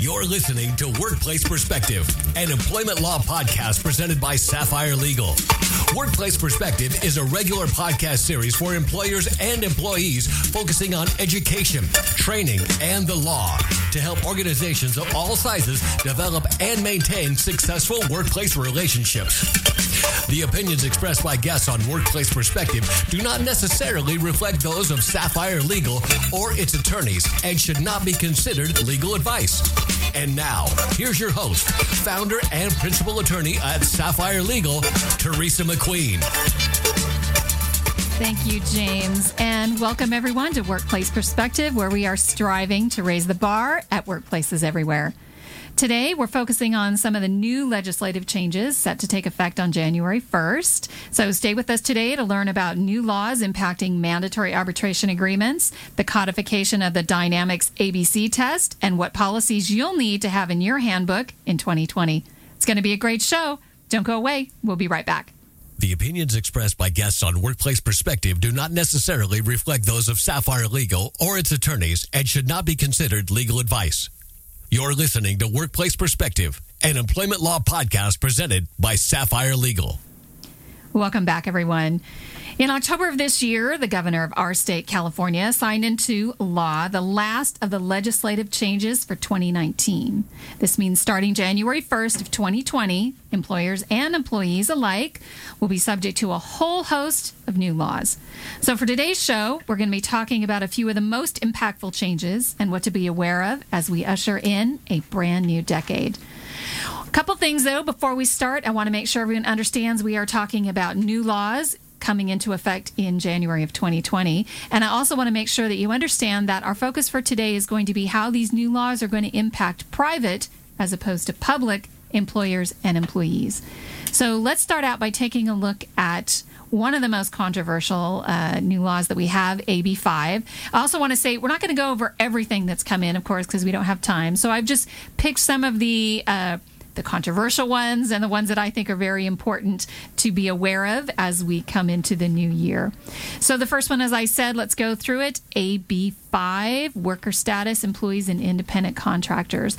You're listening to Workplace Perspective, an employment law podcast presented by Sapphire Legal. Workplace Perspective is a regular podcast series for employers and employees focusing on education, training, and the law to help organizations of all sizes develop and maintain successful workplace relationships. The opinions expressed by guests on Workplace Perspective do not necessarily reflect those of Sapphire Legal or its attorneys and should not be considered legal advice. And now, here's your host, founder and principal attorney at Sapphire Legal, Teresa McQueen. Thank you, James. And welcome everyone to Workplace Perspective, where we are striving to raise the bar at workplaces everywhere. Today, we're focusing on some of the new legislative changes set to take effect on January 1st. So stay with us today to learn about new laws impacting mandatory arbitration agreements, the codification of the Dynamex ABC test, and what policies you'll need to have in your handbook in 2020. It's going to be a great show. Don't go away. We'll be right back. The opinions expressed by guests on Workplace Perspective do not necessarily reflect those of Sapphire Legal or its attorneys and should not be considered legal advice. You're listening to Workplace Perspective, an employment law podcast presented by Sapphire Legal. Welcome back, everyone. In October of this year, the governor of our state, California, signed into law the last of the legislative changes for 2019. This means starting January 1st of 2020, employers and employees alike will be subject to a whole host of new laws. So for today's show, we're going to be talking about a few of the most impactful changes and what to be aware of as we usher in a brand new decade. A couple things though before we start, I want to make sure everyone understands we are talking about new laws coming into effect in January of 2020. And I also want to make sure that you understand that our focus for today is going to be how these new laws are going to impact private as opposed to public employers and employees. So let's start out by taking a look at one of the most controversial uh, new laws that we have, AB5. I also want to say we're not going to go over everything that's come in, of course, because we don't have time. So I've just picked some of the uh, the controversial ones and the ones that I think are very important to be aware of as we come into the new year. So, the first one, as I said, let's go through it AB5, worker status, employees, and independent contractors.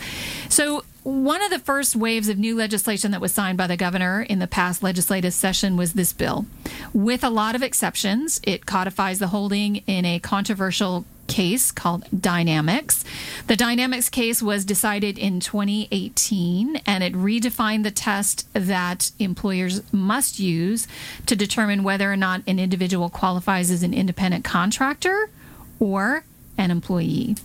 So, one of the first waves of new legislation that was signed by the governor in the past legislative session was this bill. With a lot of exceptions, it codifies the holding in a controversial case called Dynamex. The Dynamex case was decided in 2018 and it redefined the test that employers must use to determine whether or not an individual qualifies as an independent contractor or an employee.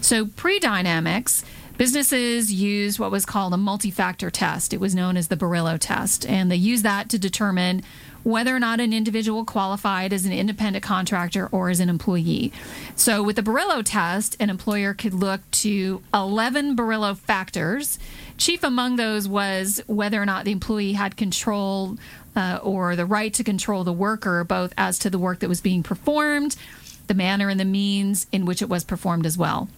So pre Dynamex, Businesses used what was called a multi factor test. It was known as the Borello test, and they used that to determine whether or not an individual qualified as an independent contractor or as an employee. So, with the Borello test, an employer could look to 11 Borello factors. Chief among those was whether or not the employee had control uh, or the right to control the worker, both as to the work that was being performed, the manner and the means in which it was performed as well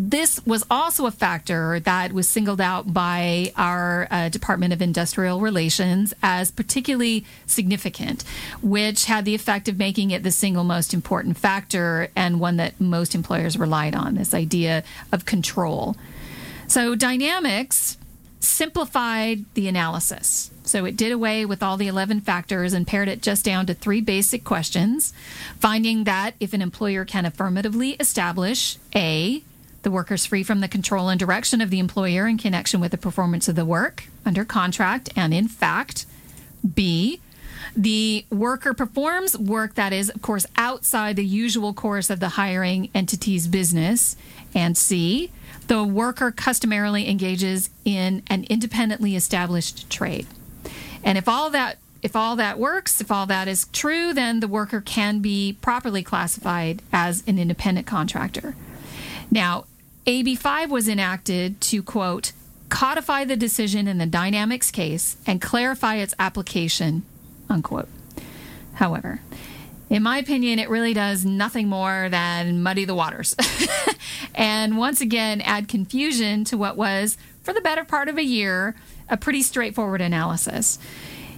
this was also a factor that was singled out by our uh, Department of Industrial Relations as particularly significant, which had the effect of making it the single most important factor and one that most employers relied on this idea of control. So, Dynamex simplified the analysis. So it did away with all the 11 factors and pared it just down to three basic questions, finding that if an employer can affirmatively establish A, the worker is free from the control and direction of the employer in connection with the performance of the work under contract and in fact. B, the worker performs work that is, of course, outside the usual course of the hiring entity's business. And C, the worker customarily engages in an independently established trade. And if all that if all that works, if all that is true, then the worker can be properly classified as an independent contractor. Now, AB5 was enacted to, quote, codify the decision in the Dynamex case and clarify its application, unquote. However, in my opinion, it really does nothing more than muddy the waters. and once again, add confusion to what was, for the better part of a year, a pretty straightforward analysis.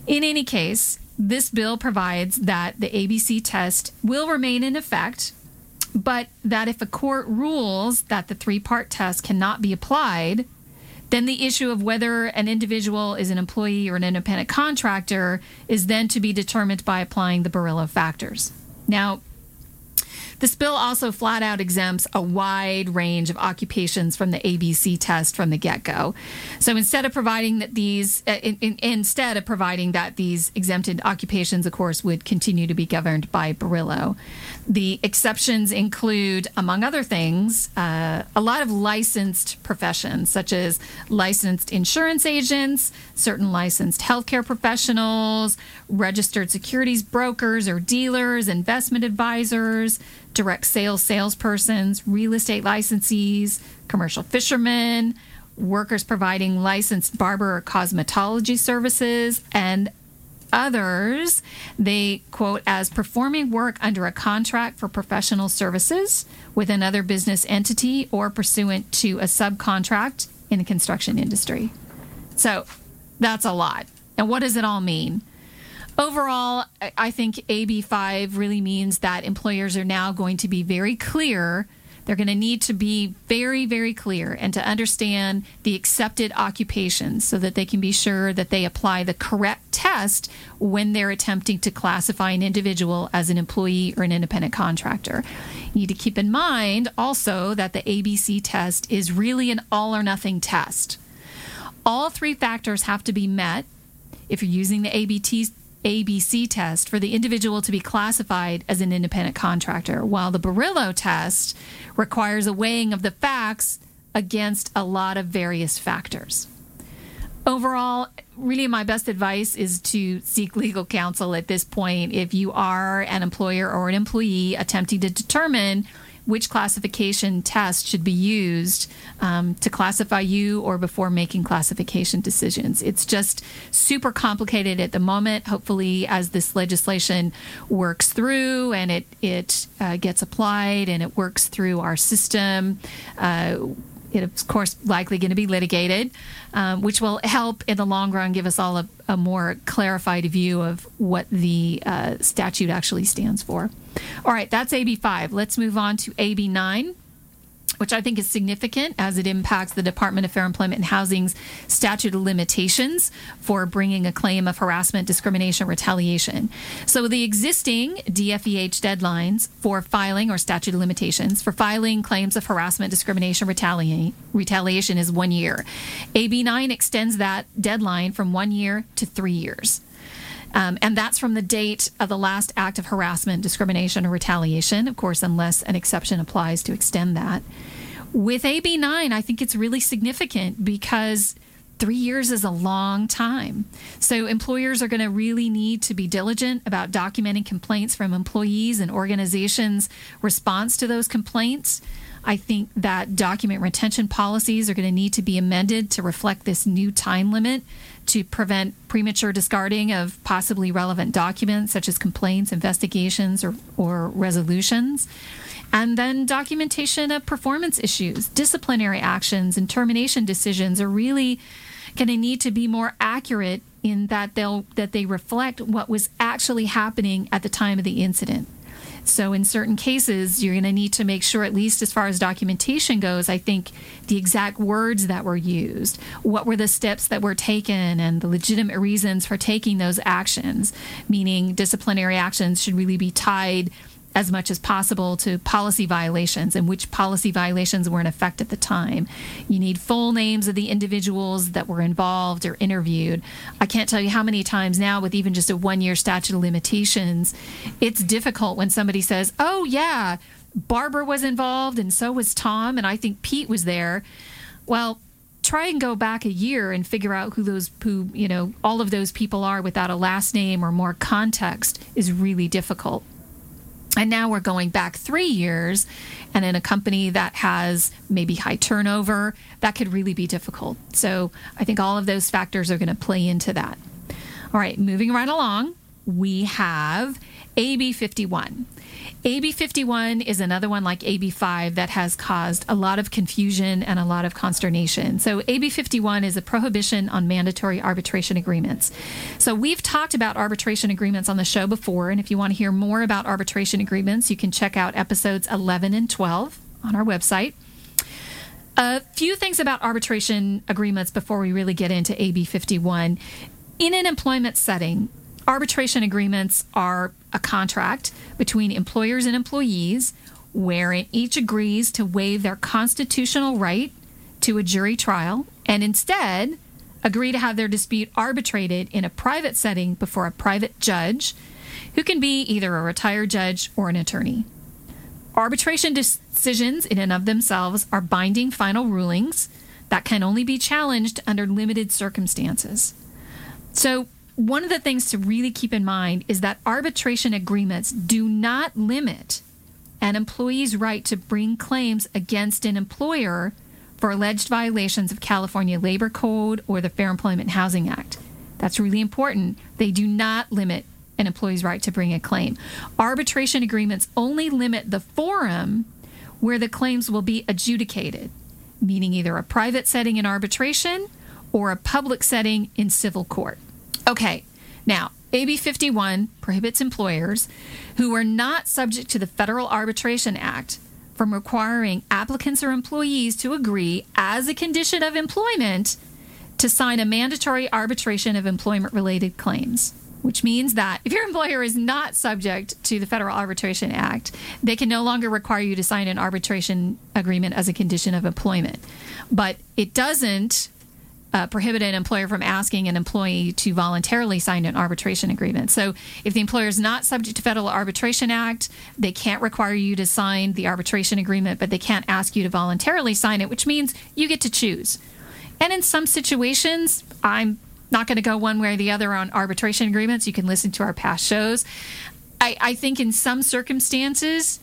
In any case, this bill provides that the ABC test will remain in effect but that if a court rules that the three part test cannot be applied, then the issue of whether an individual is an employee or an independent contractor is then to be determined by applying the Borello factors. Now, this bill also flat out exempts a wide range of occupations from the ABC test from the get go. So instead of providing that these, uh, in, in, instead of providing that these exempted occupations, of course, would continue to be governed by Borello. The exceptions include, among other things, uh, a lot of licensed professions, such as licensed insurance agents, certain licensed healthcare professionals, registered securities brokers or dealers, investment advisors direct sales salespersons, real estate licensees, commercial fishermen, workers providing licensed barber or cosmetology services, and others. They quote as performing work under a contract for professional services with another business entity or pursuant to a subcontract in the construction industry. So that's a lot. And what does it all mean? Overall, I think AB5 really means that employers are now going to be very clear. They're going to need to be very, very clear and to understand the accepted occupations so that they can be sure that they apply the correct test when they're attempting to classify an individual as an employee or an independent contractor. You need to keep in mind also that the ABC test is really an all or nothing test. All three factors have to be met if you're using the ABT ABC test for the individual to be classified as an independent contractor, while the Borello test requires a weighing of the facts against a lot of various factors. Overall, really, my best advice is to seek legal counsel at this point if you are an employer or an employee attempting to determine which classification test should be used um, to classify you or before making classification decisions. It's just super complicated at the moment. Hopefully, as this legislation works through and it it uh, gets applied and it works through our system. Uh, it of course likely going to be litigated, um, which will help in the long run give us all a, a more clarified view of what the uh, statute actually stands for. All right, that's AB5. Let's move on to AB9 which I think is significant as it impacts the Department of Fair Employment and Housing's statute of limitations for bringing a claim of harassment, discrimination, retaliation. So the existing DFEH deadlines for filing or statute of limitations for filing claims of harassment, discrimination, retaliation, retaliation is one year. AB 9 extends that deadline from one year to three years. Um, and that's from the date of the last act of harassment, discrimination, or retaliation, of course, unless an exception applies to extend that. With AB 9, I think it's really significant because three years is a long time. So employers are going to really need to be diligent about documenting complaints from employees and organizations' response to those complaints. I think that document retention policies are going to need to be amended to reflect this new time limit to prevent premature discarding of possibly relevant documents such as complaints, investigations, or, or resolutions. And then documentation of performance issues, disciplinary actions, and termination decisions are really going to need to be more accurate in that they'll that they reflect what was actually happening at the time of the incident. So, in certain cases, you're going to need to make sure, at least as far as documentation goes, I think the exact words that were used, what were the steps that were taken, and the legitimate reasons for taking those actions, meaning disciplinary actions should really be tied as much as possible to policy violations and which policy violations were in effect at the time. You need full names of the individuals that were involved or interviewed. I can't tell you how many times now, with even just a one year statute of limitations, it's difficult when somebody says, Oh, yeah, Barbara was involved and so was Tom, and I think Pete was there. Well, try and go back a year and figure out who those who you know all of those people are without a last name or more context is really difficult and now we're going back three years, and in a company that has maybe high turnover, that could really be difficult. So I think all of those factors are going to play into that. All right, moving right along, we have AB 51. AB 51 is another one like AB 5 that has caused a lot of confusion and a lot of consternation. So, AB 51 is a prohibition on mandatory arbitration agreements. So, we've talked about arbitration agreements on the show before, and if you want to hear more about arbitration agreements, you can check out episodes 11 and 12 on our website. A few things about arbitration agreements before we really get into AB 51. In an employment setting, arbitration agreements are a contract between employers and employees wherein each agrees to waive their constitutional right to a jury trial and instead agree to have their dispute arbitrated in a private setting before a private judge who can be either a retired judge or an attorney. Arbitration decisions, in and of themselves, are binding final rulings that can only be challenged under limited circumstances. So, one of the things to really keep in mind is that arbitration agreements do not limit an employee's right to bring claims against an employer for alleged violations of California Labor Code or the Fair Employment and Housing Act. That's really important. They do not limit an employee's right to bring a claim. Arbitration agreements only limit the forum where the claims will be adjudicated, meaning either a private setting in arbitration or a public setting in civil court. Okay, now, AB 51 prohibits employers who are not subject to the Federal Arbitration Act from requiring applicants or employees to agree as a condition of employment to sign a mandatory arbitration of employment related claims. Which means that if your employer is not subject to the Federal Arbitration Act, they can no longer require you to sign an arbitration agreement as a condition of employment. But it doesn't uh, prohibit an employer from asking an employee to voluntarily sign an arbitration agreement. So, if the employer is not subject to Federal Arbitration Act, they can't require you to sign the arbitration agreement, but they can't ask you to voluntarily sign it, which means you get to choose. And in some situations, I'm not going to go one way or the other on arbitration agreements. You can listen to our past shows. I, I think in some circumstances,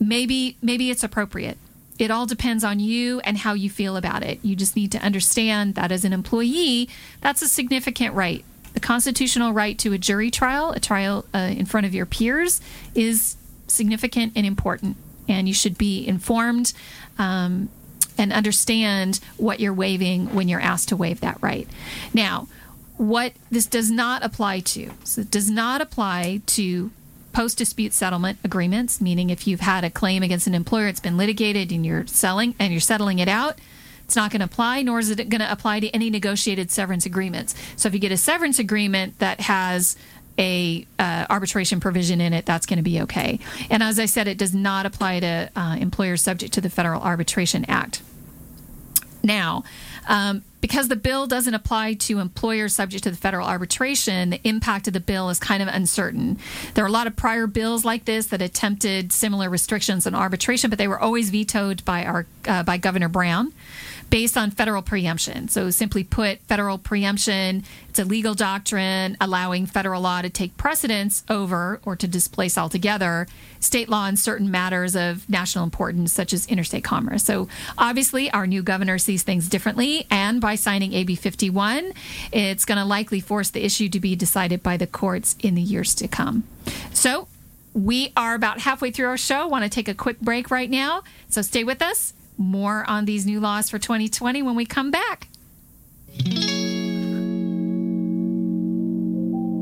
maybe maybe it's appropriate it all depends on you and how you feel about it. You just need to understand that as an employee, that's a significant right. The constitutional right to a jury trial, a trial uh, in front of your peers, is significant and important. And you should be informed um, and understand what you're waiving when you're asked to waive that right. Now, what this does not apply to, so it does not apply to post dispute settlement agreements, meaning if you've had a claim against an employer, it's been litigated and you're selling and you're settling it out, it's not going to apply, nor is it going to apply to any negotiated severance agreements. So if you get a severance agreement that has a uh, arbitration provision in it, that's going to be okay. And as I said, it does not apply to uh, employers subject to the Federal Arbitration Act. Now, um, because the bill doesn't apply to employers subject to the federal arbitration, the impact of the bill is kind of uncertain. There are a lot of prior bills like this that attempted similar restrictions on arbitration, but they were always vetoed by our uh, by Governor Brown based on federal preemption. So, simply put, federal preemption, it's a legal doctrine allowing federal law to take precedence over or to displace altogether state law in certain matters of national importance, such as interstate commerce. So, obviously, our new governor sees things differently, and by signing AB 51, it's going to likely force the issue to be decided by the courts in the years to come. So, we are about halfway through our show. Want to take a quick break right now. So stay with us. More on these new laws for 2020 when we come back.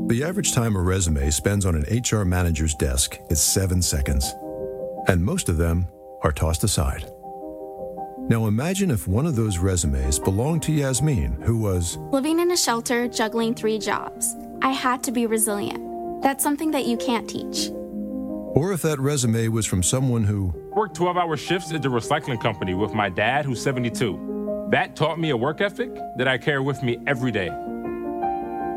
The average time a resume spends on an HR manager's desk is seven seconds, and most of them are tossed aside. Now imagine if one of those resumes belonged to Yasmin, who was living in a shelter, juggling three jobs. I had to be resilient. That's something that you can't teach. Or if that resume was from someone who worked 12 hour shifts at the recycling company with my dad, who's 72. That taught me a work ethic that I carry with me every day.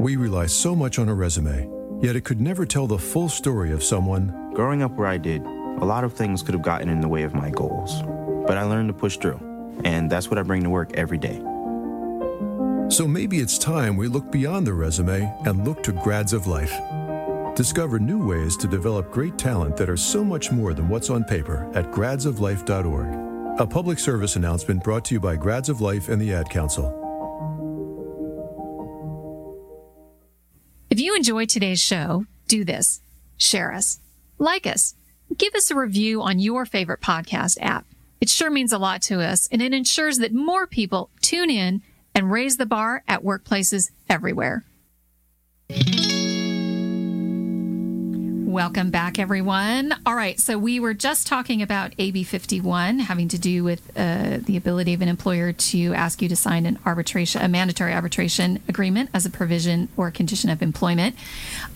We rely so much on a resume, yet it could never tell the full story of someone. Growing up where I did, a lot of things could have gotten in the way of my goals, but I learned to push through, and that's what I bring to work every day. So maybe it's time we look beyond the resume and look to grads of life. Discover new ways to develop great talent that are so much more than what's on paper at gradsoflife.org. A public service announcement brought to you by Grads of Life and the Ad Council. If you enjoyed today's show, do this share us, like us give us a review on your favorite podcast app. It sure means a lot to us, and it ensures that more people tune in and raise the bar at workplaces everywhere. Welcome back, everyone. All right, so we were just talking about AB 51 having to do with uh, the ability of an employer to ask you to sign an arbitration, a mandatory arbitration agreement as a provision or condition of employment.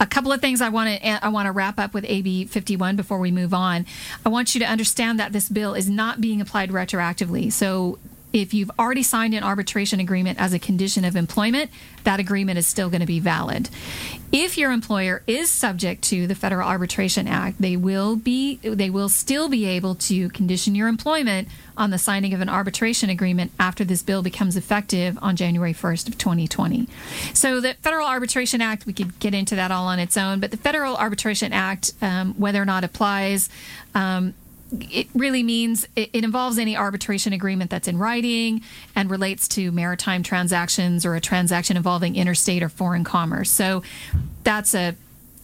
A couple of things I want to I want to wrap up with AB 51 before we move on. I want you to understand that this bill is not being applied retroactively. So if you've already signed an arbitration agreement as a condition of employment, that agreement is still going to be valid. If your employer is subject to the Federal Arbitration Act, they will be they will still be able to condition your employment on the signing of an arbitration agreement after this bill becomes effective on January 1st of 2020. So the Federal Arbitration Act, we could get into that all on its own, but the Federal Arbitration Act, um, whether or not applies, um, it really means it, it, involves any arbitration agreement that's in writing and relates to maritime transactions or a transaction involving interstate or foreign commerce. So that's a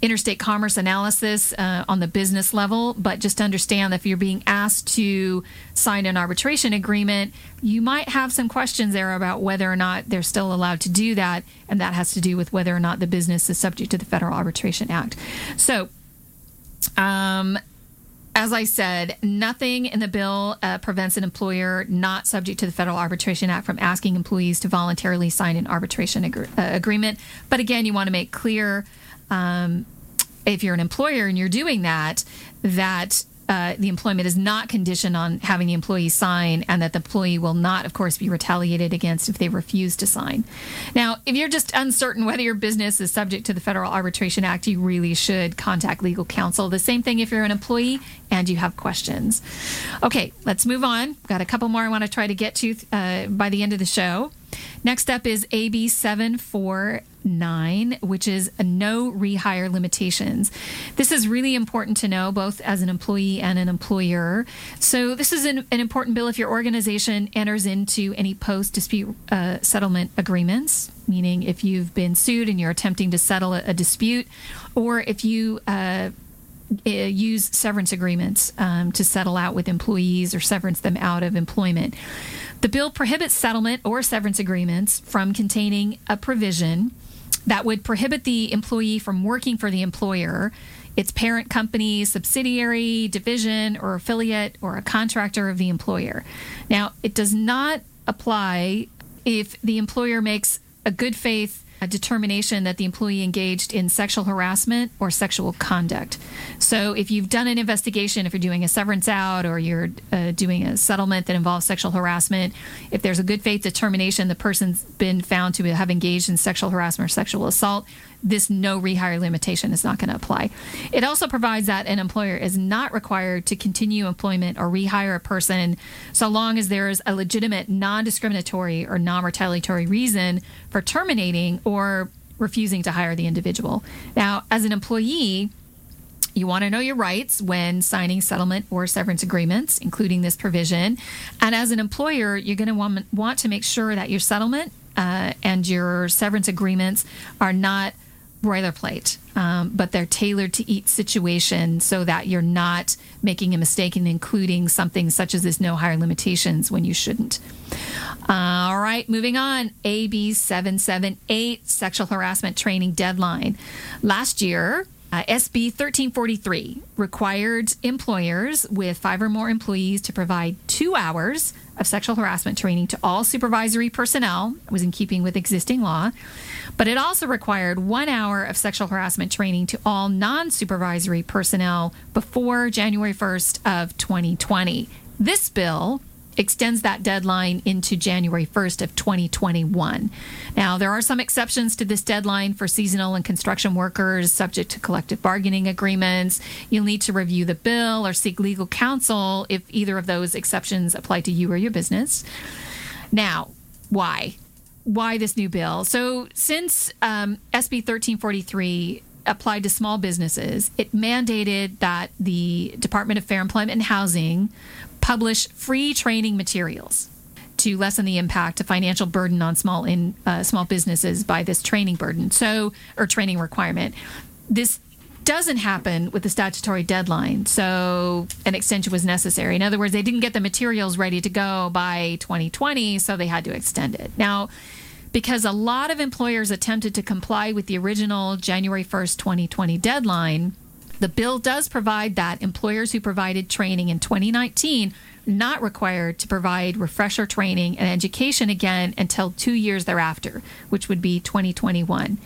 interstate commerce analysis uh, on the business level, but just understand that if you're being asked to sign an arbitration agreement, you might have some questions there about whether or not they're still allowed to do that, and that has to do with whether or not the business is subject to the Federal Arbitration Act. So, um, as I said, nothing in the bill uh, prevents an employer not subject to the Federal Arbitration Act from asking employees to voluntarily sign an arbitration uh, agreement. But again, you want to make clear um, if you're an employer and you're doing that, that uh, the employment is not conditioned on having the employee sign, and that the employee will not, of course, be retaliated against if they refuse to sign. Now, if you're just uncertain whether your business is subject to the Federal Arbitration Act, you really should contact legal counsel. The same thing if you're an employee and you have questions. Okay, let's move on. Got a couple more I want to try to get to uh, by the end of the show. Next up is AB 749, which is no rehire limitations. This is really important to know both as an employee and an employer. So, this is an, an important bill if your organization enters into any post dispute uh, settlement agreements, meaning if you've been sued and you're attempting to settle a, a dispute, or if you uh, use severance agreements um, to settle out with employees or severance them out of employment. The bill prohibits settlement or severance agreements from containing a provision that would prohibit the employee from working for the employer, its parent company, subsidiary, division, or affiliate, or a contractor of the employer. Now, it does not apply if the employer makes a good faith a determination that the employee engaged in sexual harassment or sexual conduct. So, if you've done an investigation, if you're doing a severance out or you're uh, doing a settlement that involves sexual harassment, if there's a good faith determination the person's been found to have engaged in sexual harassment or sexual assault, this no rehire limitation is not going to apply. It also provides that an employer is not required to continue employment or rehire a person so long as there is a legitimate non discriminatory or non retaliatory reason for terminating or refusing to hire the individual. Now, as an employee, you want to know your rights when signing settlement or severance agreements, including this provision. And as an employer, you're going to want, to make sure that your settlement uh, and your severance agreements are not boilerplate, um, but they're tailored to each situation so that you're not making a mistake in including something such as this no hire limitations when you shouldn't. Uh, all right, moving on. AB 778, sexual harassment training deadline. Last year, uh, SB 1343 required employers with five or more employees to provide two hours of sexual harassment training to all supervisory personnel. It was in keeping with existing law. But it also required one hour of sexual harassment training to all non supervisory personnel before January 1st of 2020. This bill extends that deadline into January 1st of 2021. Now, there are some exceptions to this deadline for seasonal and construction workers subject to collective bargaining agreements. You'll need to review the bill or seek legal counsel if either of those exceptions apply to you or your business. Now, why? why this new bill. So, since um, SB 1343 applied to small businesses, it mandated that the Department of Fair Employment and Housing publish free training materials to lessen the impact of financial burden on small in uh, small businesses by this training burden. So, or training requirement. This doesn't happen with the statutory deadline. So an extension was necessary. In other words, they didn't get the materials ready to go by 2020, so they had to extend it. Now, because a lot of employers attempted to comply with the original January 1st, 2020 deadline, the bill does provide that employers who provided training in 2019 not required to provide refresher training and education again until two years thereafter, which would be 2021.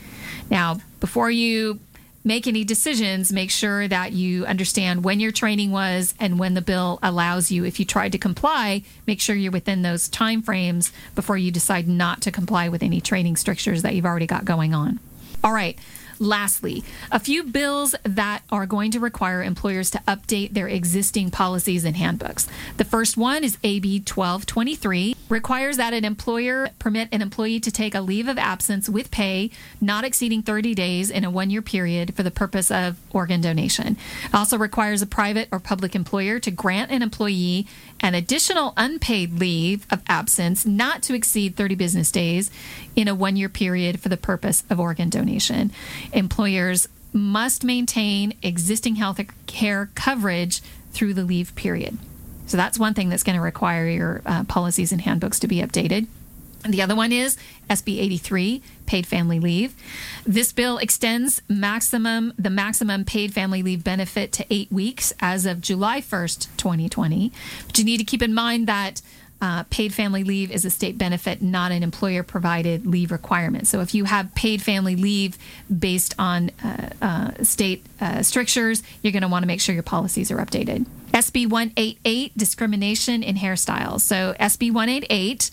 Now, before you make any decisions, make sure that you understand when your training was and when the bill allows you. If you tried to comply, make sure you're within those time frames before you decide not to comply with any training strictures that you've already got going on. All right. Lastly, a few bills that are going to require employers to update their existing policies and handbooks. The first one is AB 1223, requires that an employer permit an employee to take a leave of absence with pay not exceeding 30 days in a one year period for the purpose of organ donation. It also requires a private or public employer to grant an employee an additional unpaid leave of absence not to exceed 30 business days in a one year period for the purpose of organ donation. Employers must maintain existing health care coverage through the leave period. So that's one thing that's going to require your uh, policies and handbooks to be updated. And the other one is SB 83, paid family leave. This bill extends maximum the maximum paid family leave benefit to 8 weeks as of July 1st, 2020. But you need to keep in mind that uh, paid family leave is a state benefit, not an employer provided leave requirement. So if you have paid family leave based on uh, uh, state uh, strictures, you're going to want to make sure your policies are updated. SB 188, discrimination in hairstyles. So SB 188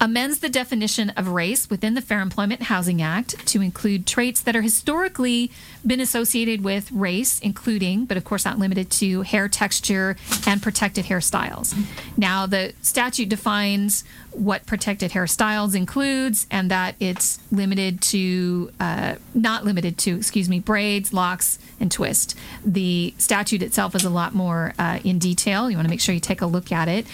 amends the definition of race within the Fair Employment Housing Act to include traits that are historically been associated with race, including, but of course not limited to, hair texture and protected hairstyles. Now, the statute defines what protected hairstyles includes and that it's limited to, uh, not limited to, excuse me, braids, locks, and twist. The statute itself is a lot more uh, in detail. You want to make sure you take a look at it.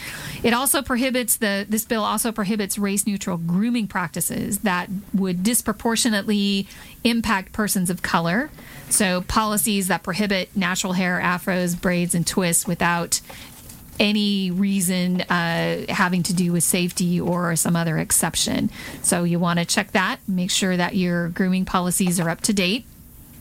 It also prohibits the, this bill also prohibits race neutral grooming practices that would disproportionately impact persons of color. So, policies that prohibit natural hair, afros, braids, and twists without any reason uh, having to do with safety or some other exception. So, you want to check that, make sure that your grooming policies are up to date.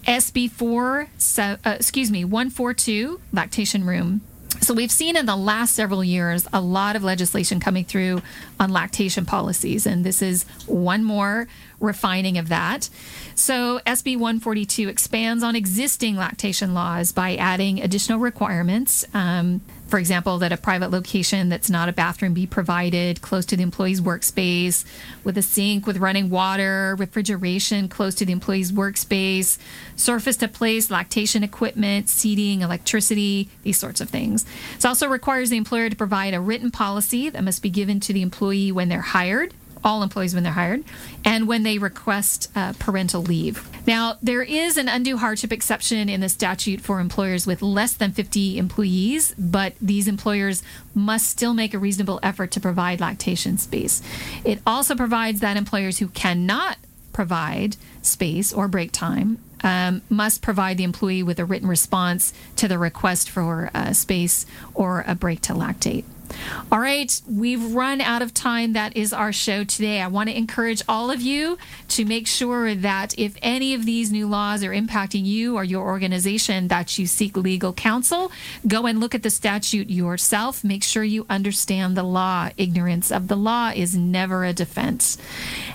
SB 4, uh, excuse me, 142, lactation room so we've seen in the last several years a lot of legislation coming through on lactation policies, and this is one more refining of that. So SB 142 expands on existing lactation laws by adding additional requirements. Um, for example, that a private location that's not a bathroom be provided close to the employee's workspace, with a sink with running water, refrigeration close to the employee's workspace, surface to place lactation equipment, seating, electricity, these sorts of things. It also requires the employer to provide a written policy that must be given to the employee when they're hired all employees when they're hired, and when they request uh, parental leave. Now, there is an undue hardship exception in the statute for employers with less than 50 employees, but these employers must still make a reasonable effort to provide lactation space. It also provides that employers who cannot provide space or break time um, must provide the employee with a written response to the request for uh, space or a break to lactate. All right, we've run out of time. That is our show today. I want to encourage all of you to make sure that if any of these new laws are impacting you or your organization, that you seek legal counsel. Go and look at the statute yourself. Make sure you understand the law. Ignorance of the law is never a defense.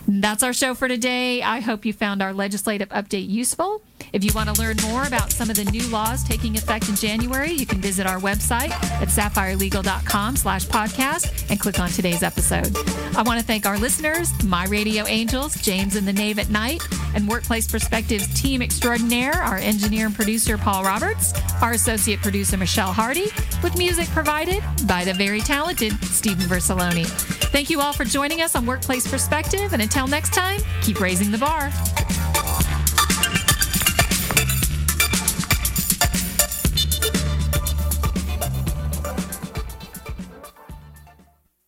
That's our show for today. I hope you found our legislative update useful. If you want to learn more about some of the new laws taking effect in January, you can visit our website at sapphirelegal.com slash podcast and click on today's episode. I want to thank our listeners, my radio angels, James and the Knave at Night, and Workplace Perspectives team extraordinaire, our engineer and producer, Paul Roberts, our associate producer, Michelle Hardy, with music provided by the very talented Stephen Versaloni. Thank you all for joining us on Workplace Perspective, and until next time, keep raising the bar.